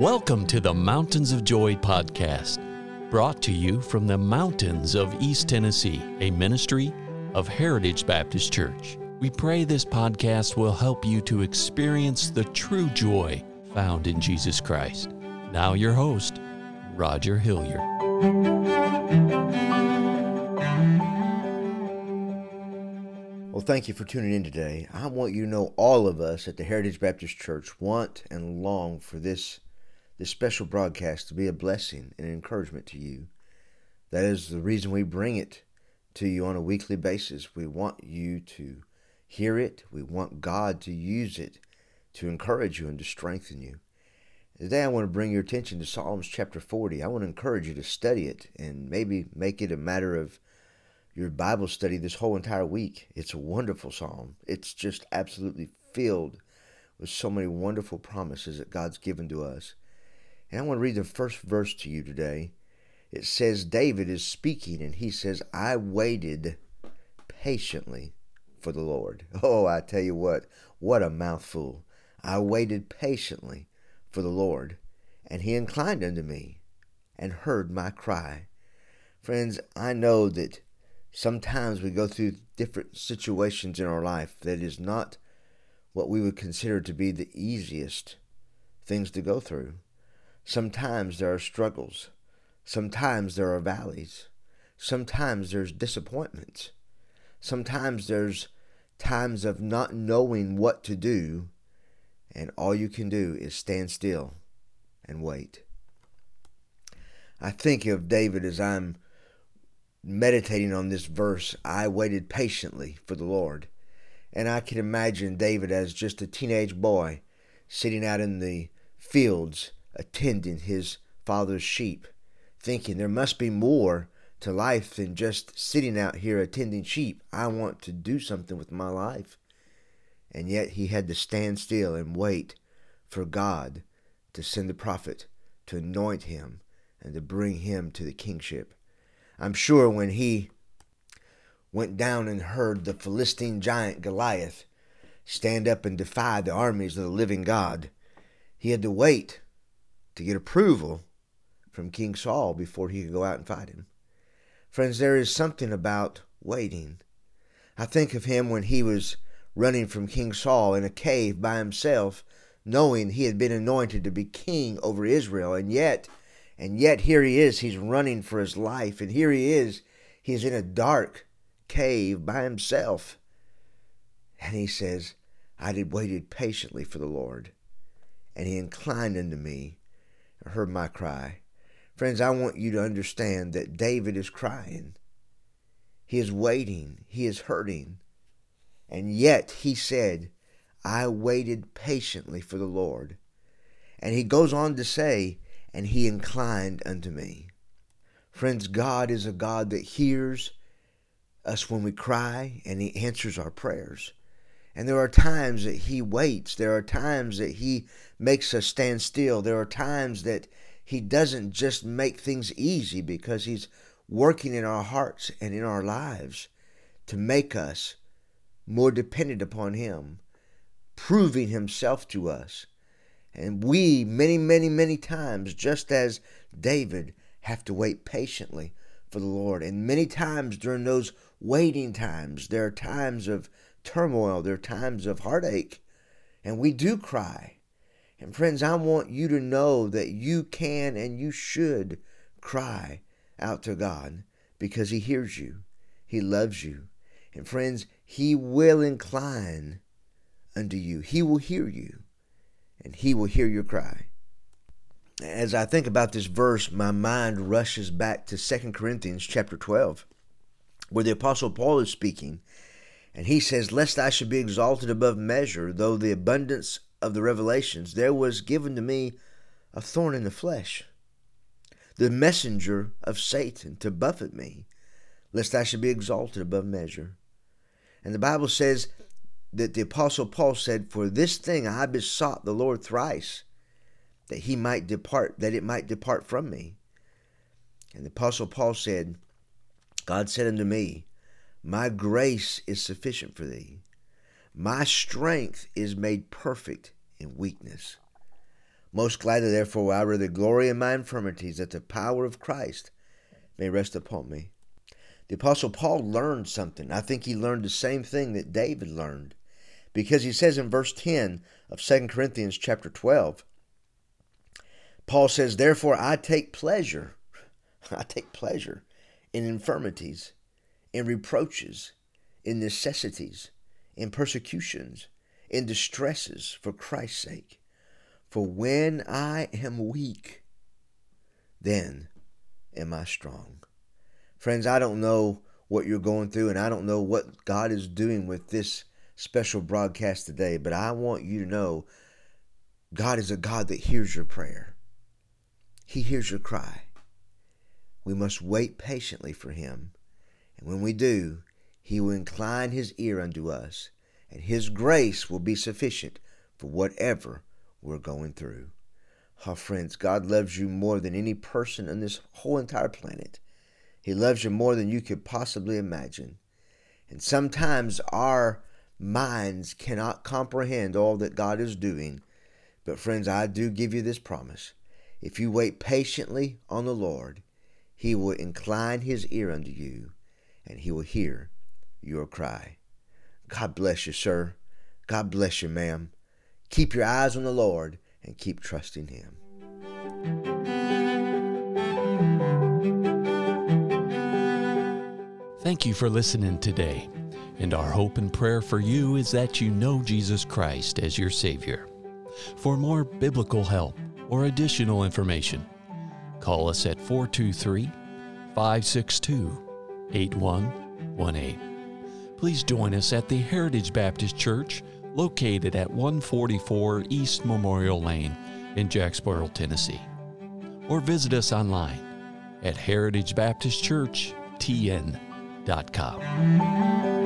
Welcome to the Mountains of Joy podcast, brought to you from the mountains of East Tennessee, a ministry of Heritage Baptist Church. We pray this podcast will help you to experience the true joy found in Jesus Christ. Now, your host, Roger Hilliard. Well, thank you for tuning in today. I want you to know all of us at the Heritage Baptist Church want and long for this this special broadcast to be a blessing and an encouragement to you. That is the reason we bring it to you on a weekly basis. We want you to hear it. We want God to use it to encourage you and to strengthen you. Today I want to bring your attention to Psalms chapter 40. I want to encourage you to study it and maybe make it a matter of your Bible study this whole entire week. It's a wonderful psalm. It's just absolutely filled with so many wonderful promises that God's given to us. And I want to read the first verse to you today. It says, David is speaking, and he says, I waited patiently for the Lord. Oh, I tell you what, what a mouthful. I waited patiently for the Lord, and he inclined unto me and heard my cry. Friends, I know that sometimes we go through different situations in our life that is not what we would consider to be the easiest things to go through. Sometimes there are struggles. Sometimes there are valleys. Sometimes there's disappointments. Sometimes there's times of not knowing what to do, and all you can do is stand still and wait. I think of David as I'm meditating on this verse, I waited patiently for the Lord. And I can imagine David as just a teenage boy sitting out in the fields attending his father's sheep, thinking there must be more to life than just sitting out here attending sheep. I want to do something with my life. And yet he had to stand still and wait for God to send the prophet to anoint him and to bring him to the kingship. I'm sure when he went down and heard the Philistine giant Goliath stand up and defy the armies of the living God, he had to wait to get approval from King Saul before he could go out and fight him. Friends, there is something about waiting. I think of him when he was running from King Saul in a cave by himself, knowing he had been anointed to be king over Israel, and yet and yet here he is, he's running for his life. And here he is, he's in a dark cave by himself. And he says, I did waited patiently for the Lord, and he inclined unto me heard my cry. Friends, I want you to understand that David is crying. He is waiting. He is hurting. And yet he said, I waited patiently for the Lord. And he goes on to say, and he inclined unto me. Friends, God is a God that hears us when we cry and he answers our prayers. And there are times that he waits. There are times that he makes us stand still. There are times that he doesn't just make things easy because he's working in our hearts and in our lives to make us more dependent upon him, proving himself to us and we, many, many, many times, just as David, have to wait patiently for the Lord. And many times during those waiting times, there are times of turmoil, there are times of heartache, and we do cry. And friends, I want you to know that you can and you should cry out to God because He hears you, He loves you. And friends, He will incline unto you, He will hear you and he will hear your cry. As I think about this verse, my mind rushes back to 2 Corinthians chapter 12, where the apostle Paul is speaking, and he says, "Lest I should be exalted above measure, though the abundance of the revelations, there was given to me a thorn in the flesh, the messenger of Satan to buffet me, lest I should be exalted above measure." And the Bible says that the apostle Paul said, For this thing I besought the Lord thrice, that he might depart, that it might depart from me. And the apostle Paul said, God said unto me, My grace is sufficient for thee. My strength is made perfect in weakness. Most gladly, therefore, will I rather glory in my infirmities, that the power of Christ may rest upon me. The Apostle Paul learned something. I think he learned the same thing that David learned. Because he says in verse 10 of 2 Corinthians chapter 12, Paul says, Therefore I take pleasure, I take pleasure in infirmities, in reproaches, in necessities, in persecutions, in distresses for Christ's sake. For when I am weak, then am I strong. Friends, I don't know what you're going through, and I don't know what God is doing with this special broadcast today, but I want you to know God is a God that hears your prayer. He hears your cry. We must wait patiently for Him, and when we do, He will incline His ear unto us, and His grace will be sufficient for whatever we're going through. Oh, friends, God loves you more than any person on this whole entire planet. He loves you more than you could possibly imagine. And sometimes our minds cannot comprehend all that God is doing. But, friends, I do give you this promise. If you wait patiently on the Lord, He will incline His ear unto you, and He will hear your cry. God bless you, sir. God bless you, ma'am. Keep your eyes on the Lord and keep trusting Him. Thank you for listening today. And our hope and prayer for you is that you know Jesus Christ as your Savior. For more biblical help or additional information, call us at 423 562 8118. Please join us at the Heritage Baptist Church located at 144 East Memorial Lane in Jacksboro, Tennessee. Or visit us online at heritagebaptistchurchtn.com.